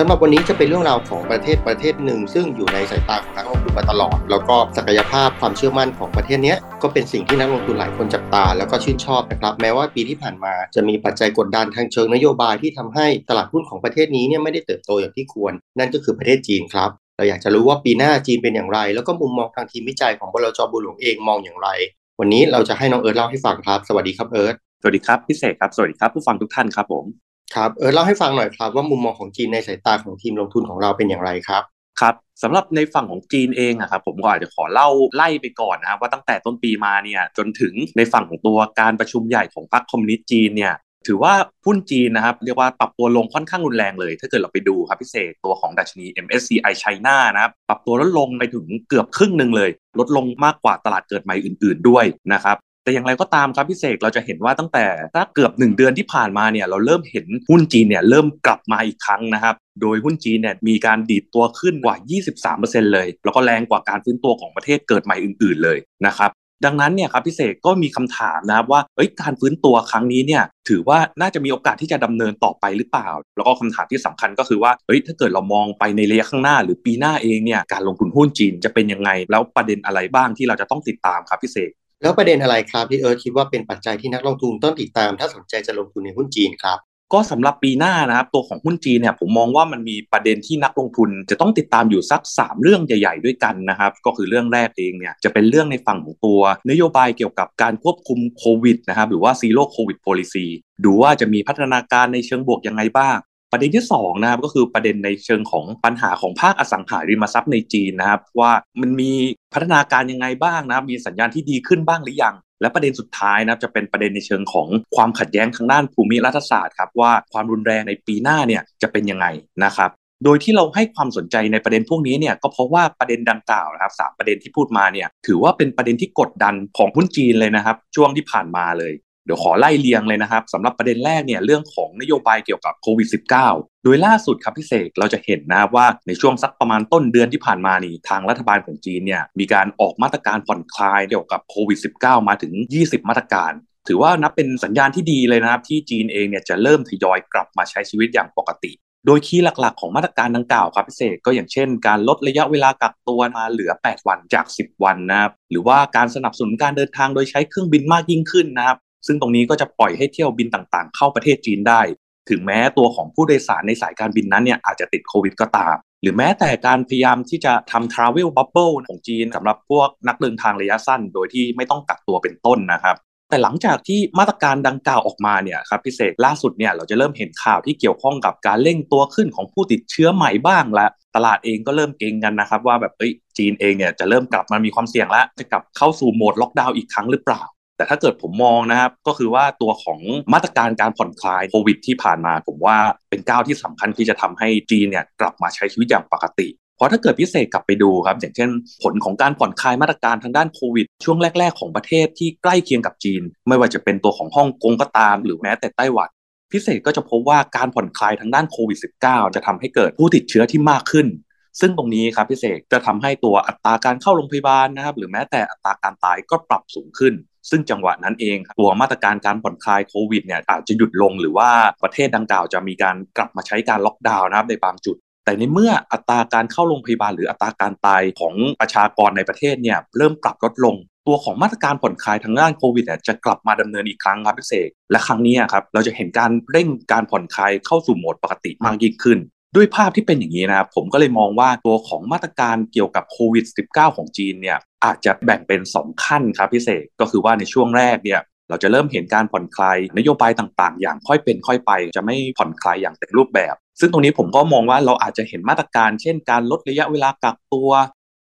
สำหรับวันนี้จะเป็นเรื่องราวของประเทศประเทศหนึ่ง ซึ่งอยู่ในสายตาของนักลงทุนมาตลอด แล้วก็ศักยภาพความเชื่อมั่นของประเทศนี้ก็เป็นสิ่งที่นักลงทุนหลายคนจับตา แล้วก็ชื่นชอบนะครับแม้ว่าปีที่ผ่านมาจะมีปัจจัยกดดันทางเชิงนโยบายที่ทำให้ตลาดหุ้นของประเทศนี้เนี่ยไม่ได้เติบโตอย่างที่ควร นั่นก็คือประเทศจีนครับเราอยากจะรู้ว่าปีหน้าจีนเป็นอย่างไร แล้วก็มุมมองทางทีมวิจัยของบลจบุหลวงเองมองอย่างไร วันนี้เราจะให้น้องเอิร์ธเล่าให้ฟังครับ สวัสดีครับเอิร์ธสวัสดีครับพิเศษครับ สวัสดีครับผู้ฟังทุกท่านครับผม ครับเออเล่าให้ฟังหน่อยครับ ว่ามุมมองของจีนในสายตาของทีมลงทุนของเราเป็นอย่างไรครับครับสำหรับในฝั่งของจีนเองอะครับผมก็อาจจะขอเล่าไล่ไปก่อนนะครับว่าตั้งแต่ต้นปีมาเนี่ยจนถึงในฝั่งของตัวการประชุมใหญ่ของพรรคคอมมิวนิสต์จีนเนี่ยถือว่าหุ้นจีนนะครับเรียกว่าปรับตัวลงค่อนข้างรุนแรงเลย ถ้าเกิดเราไปดูครับพิเศษตัวของดัชนี MSCI China นะครับปรับตัวลดลงไปถึงเกือบครึ่งหนึ่งเลย ลดลงมากกว่าตลาดเกิดใหม่อื่น ๆด้วยนะครับ แต่อย่างไรก็ตามครับพี่เสกเราจะเห็นว่าตั้งแต่ถ้าเกือบ 1 เดือนที่ผ่านมาเนี่ยเราเริ่มเห็นหุ้นจีนเนี่ยเริ่มกลับมาอีกครั้งนะครับโดยหุ้นจีนเนี่ยมีการดีดตัวขึ้นกว่า 23%เลย แล้วก็แรงกว่าการฟื้นตัวของประเทศเกิดใหม่อื่น ๆเลยนะครับดังนั้นเนี่ยครับพี่เสกก็มีคำถามนะครับว่าเอ้ยการฟื้นตัวครั้งนี้เนี่ยถือว่าน่าจะมีโอกาสที่จะดำเนินต่อไปหรือเปล่า แล้วก็คำถามที่สำคัญก็คือว่าเฮ้ยถ้าเกิดเรามองไปในระยะข้างหน้า หรือปีหน้าเองเนี่ยการลงทุนหุ้นจีนจะเป็นยังไง แล้วประเด็นอะไรบ้างที่เราจะต้องติดตามครับพี่เสก แล้วประเด็นอะไรครับที่เอิร์ธคิดว่าเป็นปัจจัยที่นักลงทุนต้องติดตาม ถ้าสนใจจะลงทุนในหุ้นจีนครับก็สำหรับปีหน้านะครับตัวของหุ้นจีนเนี่ยผมมองว่ามันมีประเด็นที่นักลงทุนจะต้องติดตามอยู่สัก 3 เรื่องใหญ่ ๆ ด้วยกันนะครับ ก็คือเรื่องแรกเองเนี่ยจะเป็นเรื่องในฝั่งของตัวนโยบายเกี่ยวกับการควบคุมโควิดนะครับหรือว่า Zero COVID Policy ดูว่าจะมีพัฒนาการในเชิงบวกยังไงบ้าง ประเด็นที่2นะครับก็คือประเด็นในเชิงของปัญหาของภาคอสังหาริมทรัพย์ในจีนนะครับ ว่ามันมีพัฒนาการยังไงบ้างนะครับมีสัญญาณที่ดีขึ้นบ้างหรือยัง และประเด็นสุดท้ายนะครับจะเป็นประเด็นในเชิงของความขัดแย้งทางด้านภูมิรัฐศาสตร์ครับว่าความรุนแรงในปีหน้าเนี่ยจะเป็นยังไงนะครับโดยที่เราให้ความสนใจในประเด็นพวกนี้เนี่ยก็เพราะว่าประเด็นดังกล่าวนะครับสามประเด็นที่พูดมาเนี่ยถือว่าเป็นประเด็นที่กดดันของหุ้นจีนเลยนะครับ ช่วงที่ผ่านมาเลย เดี๋ยวขอไล่เรียงเลยนะครับสำหรับประเด็นแรกเนี่ยเรื่องของนโยบายเกี่ยวกับโควิด -19 โดยล่าสุดครับพี่เสกเราจะเห็นนะครับว่าในช่วงสักประมาณต้นเดือนที่ผ่านมานี่ทางรัฐบาลของจีนเนี่ยมีการออกมาตรการผ่อนคลายเกี่ยวกับโควิด -19 มาถึง 20 มาตรการถือว่านับเป็นสัญญาณที่ดีเลยนะครับ ที่จีนเองเนี่ยจะเริ่มทยอยกลับมาใช้ชีวิตอย่างปกติ โดยคีย์หลักๆ ของมาตรการดังกล่าวครับพิเศษก็อย่างเช่น การลดระยะเวลากักตัวมาเหลือ 8 วันจาก 10 วันนะครับหรือว่าการสนับสนุนการเดินทางโดยใช้เครื่องบินมากยิ่งขึ้นนะครับ ซึ่งตรงนี้ก็จะปล่อยให้เที่ยวบินต่างๆ เข้าประเทศจีนได้ ถึงแม้ตัวของผู้โดยสารในสายการบินนั้นเนี่ยอาจจะติดโควิดก็ตาม หรือแม้แต่การพยายามที่จะทำ travel bubble ของจีนสำหรับพวกนักเดินทางระยะสั้น โดยที่ไม่ต้องกักตัวเป็นต้นนะครับแต่หลังจากที่มาตรการดังกล่าวออกมาเนี่ยครับพิเศษล่าสุดเนี่ยเราจะเริ่มเห็นข่าวที่เกี่ยวข้องกับการเร่งตัวขึ้นของผู้ติดเชื้อใหม่บ้างละตลาดเองก็เริ่มเก่งกันนะครับ ว่าแบบเอ้ยจีนเองเนี่ยจะเริ่มกลับมามีความเสี่ยงแล้วจะกลับเข้าสู่โหมดล็อกดาวน์อีกครั้งหรือเปล่า แต่ถ้าเกิดผมมองนะครับ ก็คือว่าตัวของมาตรการการผ่อนคลายโควิดที่ผ่านมา ผมว่าเป็นก้าวที่สำคัญที่จะทำให้จีนเนี่ยกลับมาใช้ชีวิตอย่างปกติเพราะถ้าเกิดพิเศษกลับไปดูครับ อย่างเช่น ผลของการผ่อนคลายมาตรการทางด้านโควิด ช่วงแรก ๆ ของประเทศที่ใกล้เคียงกับจีน ไม่ว่าจะเป็นตัวของฮ่องกงก็ตาม หรือแม้แต่ไต้หวัน พิเศษก็จะพบว่าการผ่อนคลายทางด้านโควิด -19 จะทำให้เกิดผู้ติดเชื้อที่มากขึ้น ซึ่งตรงนี้ครับพิเศษจะทำให้ตัวอัตราการเข้าโรงพยาบาลนะครับหรือแม้แต่อัตราการตายก็ปรับสูงขึ้น ซึ่งจังหวะนั้นเองตัวมาตรการการผ่อนคลายโควิดเนี่ยอาจจะหยุดลงหรือว่าประเทศดังกล่าวจะมีการกลับมาใช้การล็อกดาวน์นะครับในบางจุดแต่ในเมื่ออัตราการเข้าโรงพยาบาลหรืออัตราการตายของประชากรในประเทศเนี่ยเริ่มปรับลดลง ตัวของมาตรการผ่อนคลายทางด้านโควิดเนี่ยจะกลับมาดำเนินอีกครั้งครับพี่เสกและครั้งนี้ครับเราจะเห็นการเร่งการผ่อนคลายเข้าสู่โหมดปกติมากยิ่งขึ้น ด้วยภาพที่เป็นอย่างนี้นะครับผมก็เลยมองว่าตัวของมาตรการเกี่ยวกับโควิด -19 ของจีนเนี่ยอาจจะแบ่งเป็น 2 ขั้นครับพิเศษก็คือว่าในช่วงแรกเนี่ยเราจะเริ่มเห็นการผ่อนคลายนโยบายต่างๆ อย่างค่อยเป็นค่อยไป จะไม่ผ่อนคลายอย่างเต็มรูปแบบ ซึ่งตรงนี้ผมก็มองว่าเราอาจจะเห็นมาตรการ เช่น การลดระยะเวลากักตัว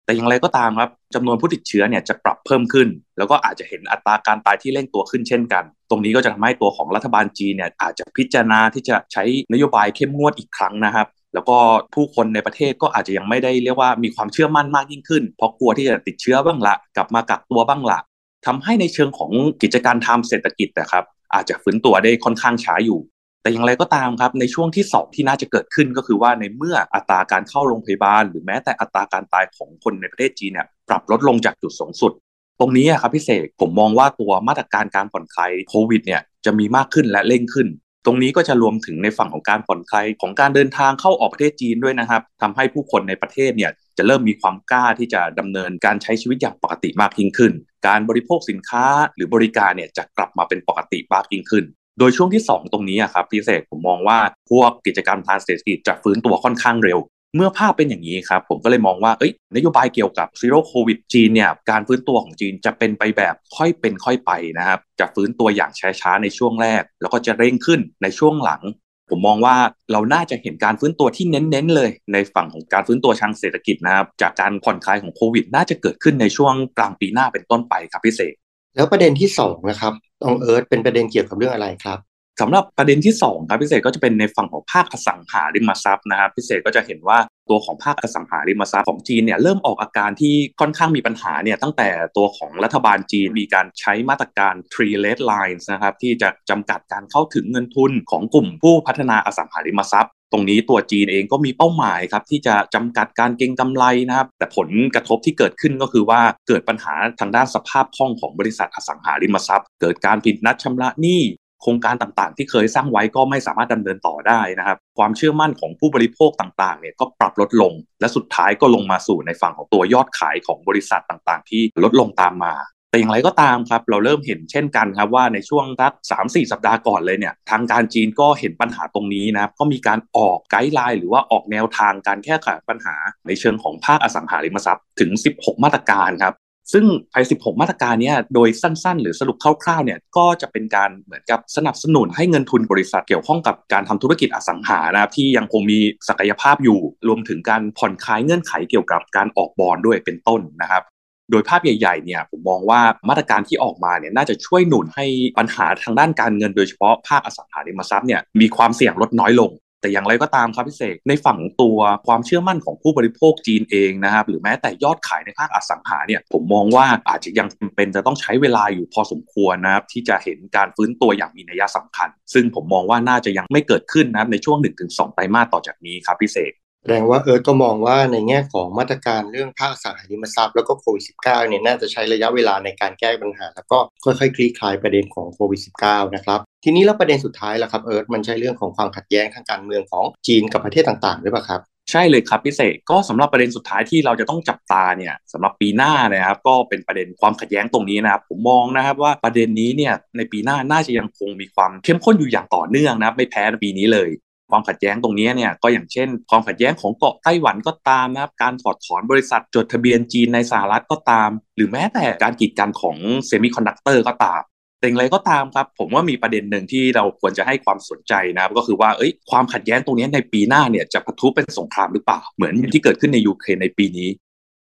แต่อย่างไรก็ตามครับจำนวนผู้ติดเชื้อเนี่ยจะปรับเพิ่มขึ้น แล้วก็อาจจะเห็นอัตราการตายที่เร่งตัวขึ้นเช่นกัน ตรงนี้ก็จะทำให้ตัวของรัฐบาลจีนเนี่ยอาจจะพิจารณาที่จะใช้นโยบายเข้มงวดอีกครั้งนะครับแล้วก็ผู้คนในประเทศก็อาจจะยังไม่ได้เรียกว่ามีความเชื่อมั่นมากยิ่งขึ้น เพราะกลัวที่จะติดเชื้อบ้างละกลับมากักตัวบ้างละทำให้ในเชิงของกิจการทางเศรษฐกิจนะครับอาจจะฟื้นตัวได้ค่อนข้างช้าอยู่ แต่อย่างไรก็ตามครับในช่วงที่ 2 ที่น่าจะเกิดขึ้นก็คือว่าในเมื่ออัตราการเข้าโรงพยาบาล หรือแม้แต่อัตราการตายของคนในประเทศจีนเนี่ยปรับลดลงจากจุดสูงสุด ตรงนี้ครับพี่เสกผมมองว่าตัวมาตรการการผ่อนคลายโควิดเนี่ยจะมีมากขึ้นและเร่งขึ้น ตรงนี้ก็จะรวมถึงในฝั่งของการผ่อนคลายของการเดินทางเข้าออกประเทศจีนด้วยนะครับทำให้ผู้คนในประเทศเนี่ยจะเริ่มมีความกล้าที่จะดำเนินการใช้ชีวิตอย่างปกติมากยิ่งขึ้น การบริโภคสินค้าหรือบริการเนี่ยจะกลับมาเป็นปกติมากยิ่งขึ้น โดยช่วงที่ 2 ตรงนี้ครับพิเศษผมมองว่าพวกกิจกรรมทางเศรษฐกิจจะฟื้นตัวค่อนข้างเร็ว เมื่อภาพเป็นอย่างนี้ครับ ผมก็เลยมองว่าเอ้ยนโยบายเกี่ยวกับซีโร่โควิดจีนเนี่ยการฟื้นตัวของจีนจะเป็นไปแบบค่อยเป็นค่อยไปนะครับจะฟื้นตัวอย่างช้าๆในช่วงแรก แล้วก็จะเร่งขึ้นในช่วงหลังผมมองว่าเราน่าจะเห็นการฟื้นตัวที่เน้นๆเลย ในฝั่งของการฟื้นตัวทางเศรษฐกิจนะครับจากการผ่อนคลายของโควิด น่าจะเกิดขึ้นในช่วงกลางปีหน้าเป็นต้นไปครับพี่เสก แล้วประเด็นที่สองนะครับตองเอิร์ธเป็นประเด็นเกี่ยวกับเรื่องอะไรครับสำหรับประเด็นที่2ครับพิเศษก็จะเป็นในฝั่งของภาคอสังหาริมทรัพย์นะครับพิเศษก็จะเห็นว่าตัวของภาคอสังหาริมทรัพย์ของจีนเนี่ยเริ่มออกอาการที่ค่อนข้างมีปัญหาเนี่ยตั้งแต่ตัวของรัฐบาลจีนมีการใช้มาตรการ three red lines นะครับที่จะจำกัดการเข้าถึงเงินทุนของกลุ่มผู้พัฒนาอสังหาริมทรัพย์ รงนี้ตัวจีนเองก็มีเป้าหมายครับที่จะจำกัดการเก็งกำไรนะครับ แต่ผลกระทบที่เกิดขึ้นก็คือว่าเกิดปัญหาทางด้านสภาพคล่องของบริษัทอสังหาริมทรัพย์ เกิดการผิดนัดชำระหนี้โครงการต่างๆ ที่เคยสร้างไว้ก็ไม่สามารถดำเนินต่อได้นะครับ ความเชื่อมั่นของผู้บริโภคต่างๆ เนี่ยก็ปรับลดลง และสุดท้ายก็ลงมาสู่ในฝั่งของตัวยอดขายของบริษัทต่างๆ ที่ลดลงตามมา แต่อย่างไรก็ตามครับ เราเริ่มเห็นเช่นกันครับว่าในช่วงสักสามสี่สัปดาห์ก่อนเลยเนี่ยทางการจีนก็เห็นปัญหาตรงนี้นะครับก็มีการออกไกด์ไลน์หรือว่าออกแนวทางการแก้ไขปัญหาในเชิงของภาคอสังหาริมทรัพย์ถึง 16 มาตรการครับซึ่งภาย16 มาตรการนี้โดยสั้นๆ หรือสรุปคร่าวๆ เนี่ยก็จะเป็นการเหมือนกับสนับสนุนให้เงินทุนบริษัทเกี่ยวข้องกับการทำธุรกิจอสังหานะครับที่ยังคงมีศักยภาพอยู่ รวมถึงการผ่อนคลายเงื่อนไขเกี่ยวกับการออกบอลด้วยเป็นต้นนะครับ โดยภาพใหญ่ๆเนี่ยผมมองว่ามาตรการที่ออกมาเนี่ยน่าจะช่วยหนุนให้ปัญหาทางด้านการเงินโดยเฉพาะภาคอสังหาริมทรัพย์เนี่ยมีความเสี่ยงลดน้อยลง แต่อย่างไรก็ตามครับพี่เสกในฝั่งตัวความเชื่อมั่นของผู้บริโภคจีนเองนะครับหรือแม้แต่ยอดขายในภาคอสังหาเนี่ยผมมองว่าอาจจะยังเป็นจะต้องใช้เวลาอยู่พอสมควรนะครับที่จะเห็นการฟื้นตัวอย่างมีนัยสำคัญ ซึ่งผมมองว่าน่าจะยังไม่เกิดขึ้นนะครับในช่วง 1-2ไตรมาสต่อจากนี้ครับพี่เสก แสดงว่าเอิร์ธก็มองว่าในแง่ของมาตรการเรื่องภาคสังหาริมทรัพย์แล้วก็โควิด -19 เนี่ยน่าจะใช้ระยะเวลาในการแก้ปัญหา แล้วก็ค่อยๆ คลี่คลายประเด็นของโควิด -19 นะครับ ทีนี้แล้วประเด็นสุดท้ายล่ะครับเอิร์ธมันใช่เรื่องของความขัดแย้งทางการเมืองของจีนกับประเทศต่างๆหรือเปล่าครับใช่เลยครับพี่เสกก็สำหรับประเด็นสุดท้ายที่เราจะต้องจับตาเนี่ยสำหรับปีหน้านะครับก็เป็นประเด็นความขัดแย้งตรงนี้นะครับผมมองนะครับว่าประเด็นนี้เนี่ยในปีหน้าน่าจะยังคงมีความเข้มข้นอยู่อย่างต่อเนื่องนะไม่แพ้ปีนี้เลย ความขัดแย้งตรงนี้เนี่ยก็อย่างเช่น ความขัดแย้งของเกาะไต้หวันก็ตามนะครับการถอดถอนบริษัทจดทะเบียนจีนในสหรัฐก็ตาม หรือแม้แต่การกีดกันของsemiconductor ก็ตามแต่อย่างไรก็ตามครับ ผมว่ามีประเด็นหนึ่งที่เราควรจะให้ความสนใจนะครับก็คือว่าเอ้ยความขัดแย้งตรงนี้ในปีหน้าเนี่ยจะปะทุเป็นสงครามหรือเปล่า เหมือนที่เกิดขึ้นในยูเครนในปีนี้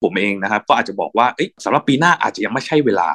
ผมเองนะครับก็อาจจะบอกว่าเอ้สำหรับปีหน้าอาจจะยังไม่ใช่เวลา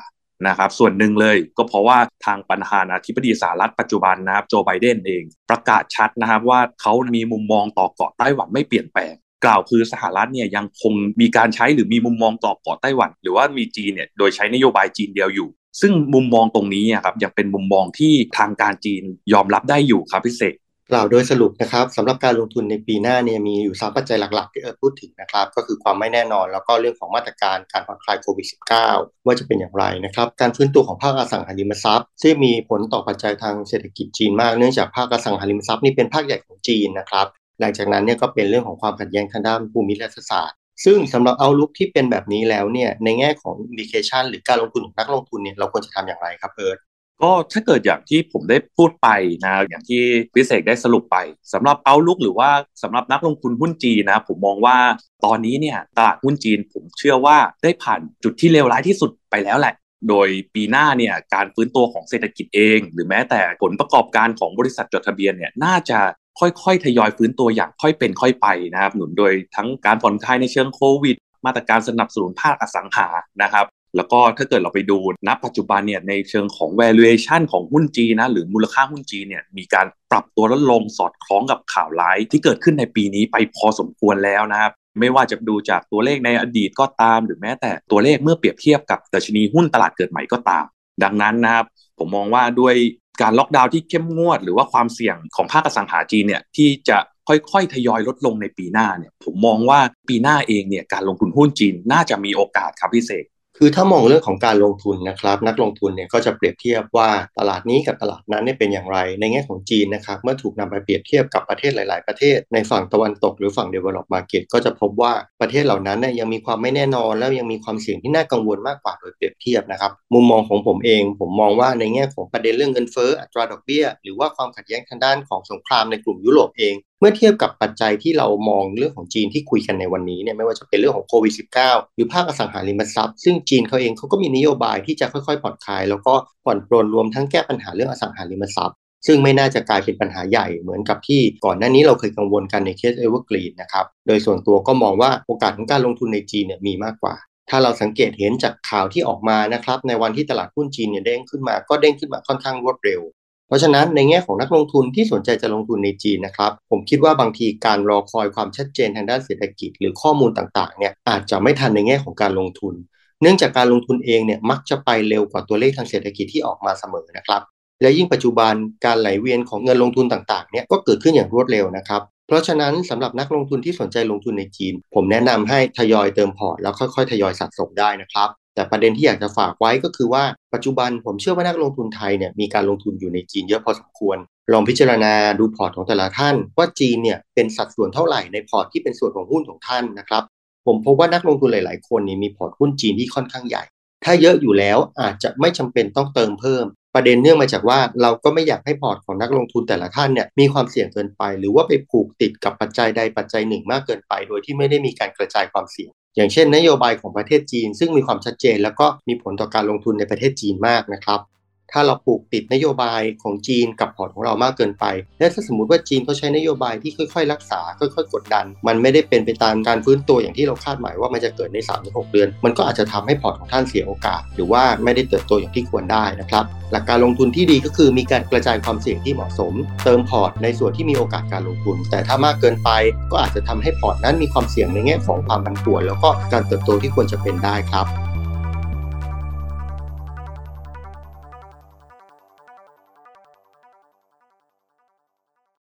นะครับส่วนหนึ่งเลยก็เพราะว่าทางประธานาธิบดีสหรัฐปัจจุบันนะครับโจไบเดนเอง ประกาศชัดนะครับว่าเขามีมุมมองต่อเกาะไต้หวันไม่เปลี่ยนแปลง กล่าวคือสหรัฐเนี่ยยังคงมีการใช้หรือมีมุมมองต่อเกาะไต้หวัน หรือว่ามีจีนเนี่ยโดยใช้นโยบายจีนเดียวอยู่ ซึ่งมุมมองตรงนี้ครับยังเป็นมุมมองที่ทางการจีนยอมรับได้อยู่ครับพิเศษ กล่าวโดยสรุปนะครับสำหรับการลงทุนในปีหน้าเนี่ยมีอยู่สามปัจจัยหลักๆที่เอิร์ธพูดถึงนะครับ ก็คือความไม่แน่นอน แล้วก็เรื่องของมาตรการการผ่อนคลายโควิด -19 ว่าจะเป็นอย่างไรนะครับ การฟื้นตัวของภาคอสังหาริมทรัพย์ซึ่งมีผลต่อปัจจัยทางเศรษฐกิจจีนมากเนื่องจากภาคอสังหาริมทรัพย์นี่เป็นภาคใหญ่ของจีนนะครับ หลังจากนั้นเนี่ยก็เป็นเรื่องของความขัดแย้งทางด้านภูมิรัฐศาสตร์ซึ่งสำหรับ outlook ที่เป็นแบบนี้แล้วเนี่ยในแง่ของ indication หรือการลงทุนของนักลงทุนเนี่ยเราควรจะทำอย่างไรครับเอิร์ธ ก็ถ้าเกิดอย่างที่ผมได้พูดไปนะอย่างที่พี่เสกได้สรุปไปสำหรับ outlook หรือว่าสำหรับนักลงทุนหุ้นจีนนะ ผมมองว่าตอนนี้เนี่ยตลาดหุ้นจีนผมเชื่อว่าได้ผ่านจุดที่เลวร้ายที่สุดไปแล้วแหละ โดยปีหน้าเนี่ยการฟื้นตัวของเศรษฐกิจเอง หรือแม้แต่ผลประกอบการของบริษัทจดทะเบียนเนี่ยน่าจะค่อยๆ ทยอยฟื้นตัวอย่างค่อยเป็นค่อยไปนะครับหนุนโดยทั้งการผ่อนคลายในเชิงโควิด มาตรการสนับสนุนภาคอสังหานะครับ แล้วก็ถ้าเกิดเราไปดูณปัจจุบันเนี่ยในเชิงของ valuation ของหุ้นจีนนะหรือมูลค่าหุ้นจีนเนี่ยมีการปรับตัวลดลงสอดคล้องกับข่าวร้ายที่เกิดขึ้นในปีนี้ไปพอสมควรแล้วนะครับไม่ว่าจะดูจากตัวเลขในอดีตก็ตาม หรือแม้แต่ตัวเลขเมื่อเปรียบเทียบกับดัชนีหุ้นตลาดเกิดใหม่ก็ตาม ดังนั้นนะครับผมมองว่าด้วยการล็อกดาวน์ที่เข้มงวด หรือว่าความเสี่ยงของภาคอสังหาจีนเนี่ยที่จะค่อยๆ ทยอยลดลงในปีหน้าเนี่ยผมมองว่าปีหน้าเองเนี่ยการลงทุนหุ้นจีนน่าจะมีโอกาสครับพี่เสก คือถ้ามองเรื่องของการลงทุนนะครับ นักลงทุนเนี่ยก็จะเปรียบเทียบว่าตลาดนี้กับตลาดนั้นเนี่ยเป็นอย่างไร ในแง่ของจีนนะครับ เมื่อถูกนำไปเปรียบเทียบกับประเทศหลาย ๆ ประเทศ ในฝั่งตะวันตกหรือฝั่ง develop market ก็จะพบว่าประเทศเหล่านั้นเนี่ยยังมีความไม่แน่นอน แล้วยังมีความเสี่ยงที่น่ากังวลมากกว่าโดยเปรียบเทียบนะครับมุมมองของผมเอง ผมมองว่าในแง่ของประเด็นเรื่องเงินเฟ้ออัตราดอกเบี้ย หรือว่าความขัดแย้งทางด้านของสงครามในกลุ่มยุโรปเอง เมื่อเทียบกับปัจจัยที่เรามองเรื่องของจีนที่คุยกันในวันนี้เนี่ยไม่ว่าจะเป็นเรื่องของโควิด -19 หรือภาคอสังหาริมทรัพย์ ซึ่งจีนเขาเองเขาก็มีนโยบายที่จะค่อยๆผ่อนคลาย แล้วก็ผ่อนปรนรวมทั้งแก้ปัญหาเรื่องอสังหาริมทรัพย์ซึ่งไม่น่าจะกลายเป็นปัญหาใหญ่เหมือนกับที่ก่อนหน้านี้เราเคยกังวลกันในเคสเอเวอร์กรีนนะครับ โดยส่วนตัวก็มองว่าโอกาสของการลงทุนในจีนเนี่ยมีมากกว่า ถ้าเราสังเกตเห็นจากข่าวที่ออกมานะครับในวันที่ตลาดหุ้นจีนเนี่ยเด้งขึ้นมาก็เด้งขึ้นมาค่อนข้างรวดเร็ว เพราะฉะนั้นในแง่ของนักลงทุนที่สนใจจะลงทุนในจีนนะครับ ผมคิดว่าบางทีการรอคอยความชัดเจนทางด้านเศรษฐกิจ หรือข้อมูลต่างๆเนี่ยอาจจะไม่ทันในแง่ของการลงทุน เนื่องจากการลงทุนเองเนี่ยมักจะไปเร็วกว่าตัวเลขทางเศรษฐกิจที่ออกมาเสมอนะครับและยิ่งปัจจุบันการไหลเวียนของเงินลงทุนต่างๆเนี่ยก็เกิดขึ้นอย่างรวดเร็วนะครับ เพราะฉะนั้นสำหรับนักลงทุนที่สนใจลงทุนในจีน ผมแนะนำให้ทยอยเติมพอร์ตแล้วค่อยๆ ทยอยสะสมได้นะครับแต่ประเด็นที่อยากจะฝากไว้ก็คือว่าปัจจุบันผมเชื่อว่านักลงทุนไทยเนี่ยมีการลงทุนอยู่ในจีนเยอะพอสมควร ลองพิจารณาดูพอร์ตของแต่ละท่าน ว่าจีนเนี่ยเป็นสัดส่วนเท่าไหร่ในพอร์ตที่เป็นส่วนของหุ้นของท่านนะครับผมพบว่านักลงทุนหลาย ๆ คนนี่มีพอร์ตหุ้นจีนที่ค่อนข้างใหญ่ ถ้าเยอะอยู่แล้วอาจจะไม่จำเป็นต้องเติมเพิ่ม ประเด็นเนื่องมาจากว่าเราก็ไม่อยากให้พอร์ตของนักลงทุนแต่ละท่านเนี่ยมีความเสี่ยงเกินไป หรือว่าไปผูกติดกับปัจจัยใดปัจจัยหนึ่งมากเกินไป โดยที่ไม่ได้มีการกระจายความเสี่ยง อย่างเช่น นโยบายของประเทศจีน ซึ่งมีความชัดเจน แล้วก็มีผลต่อการลงทุนในประเทศจีนมากนะครับ ถ้าเราผูกติดนโยบายของจีนกับพอร์ตของเรามากเกินไป และถ้าสมมติว่าจีนเขาใช้นโยบายที่ค่อยๆ รักษา ค่อยๆ กดดัน มันไม่ได้เป็นไปตามการฟื้นตัวอย่างที่เราคาดหมายว่ามันจะเกิดใน3-6เดือน มันก็อาจจะทำให้พอร์ตของท่านเสียโอกาส หรือว่าไม่ได้เติบโตอย่างที่ควรได้นะครับ หลักการลงทุนที่ดีก็คือมีการกระจายความเสี่ยงที่เหมาะสม เติมพอร์ตในส่วนที่มีโอกาสการลงทุน แต่ถ้ามากเกินไปก็อาจจะทำให้พอร์ตนั้นมีความเสี่ยงในแง่ของความผันผวน แล้วก็การเติบโตที่ควรจะเป็นได้ครับ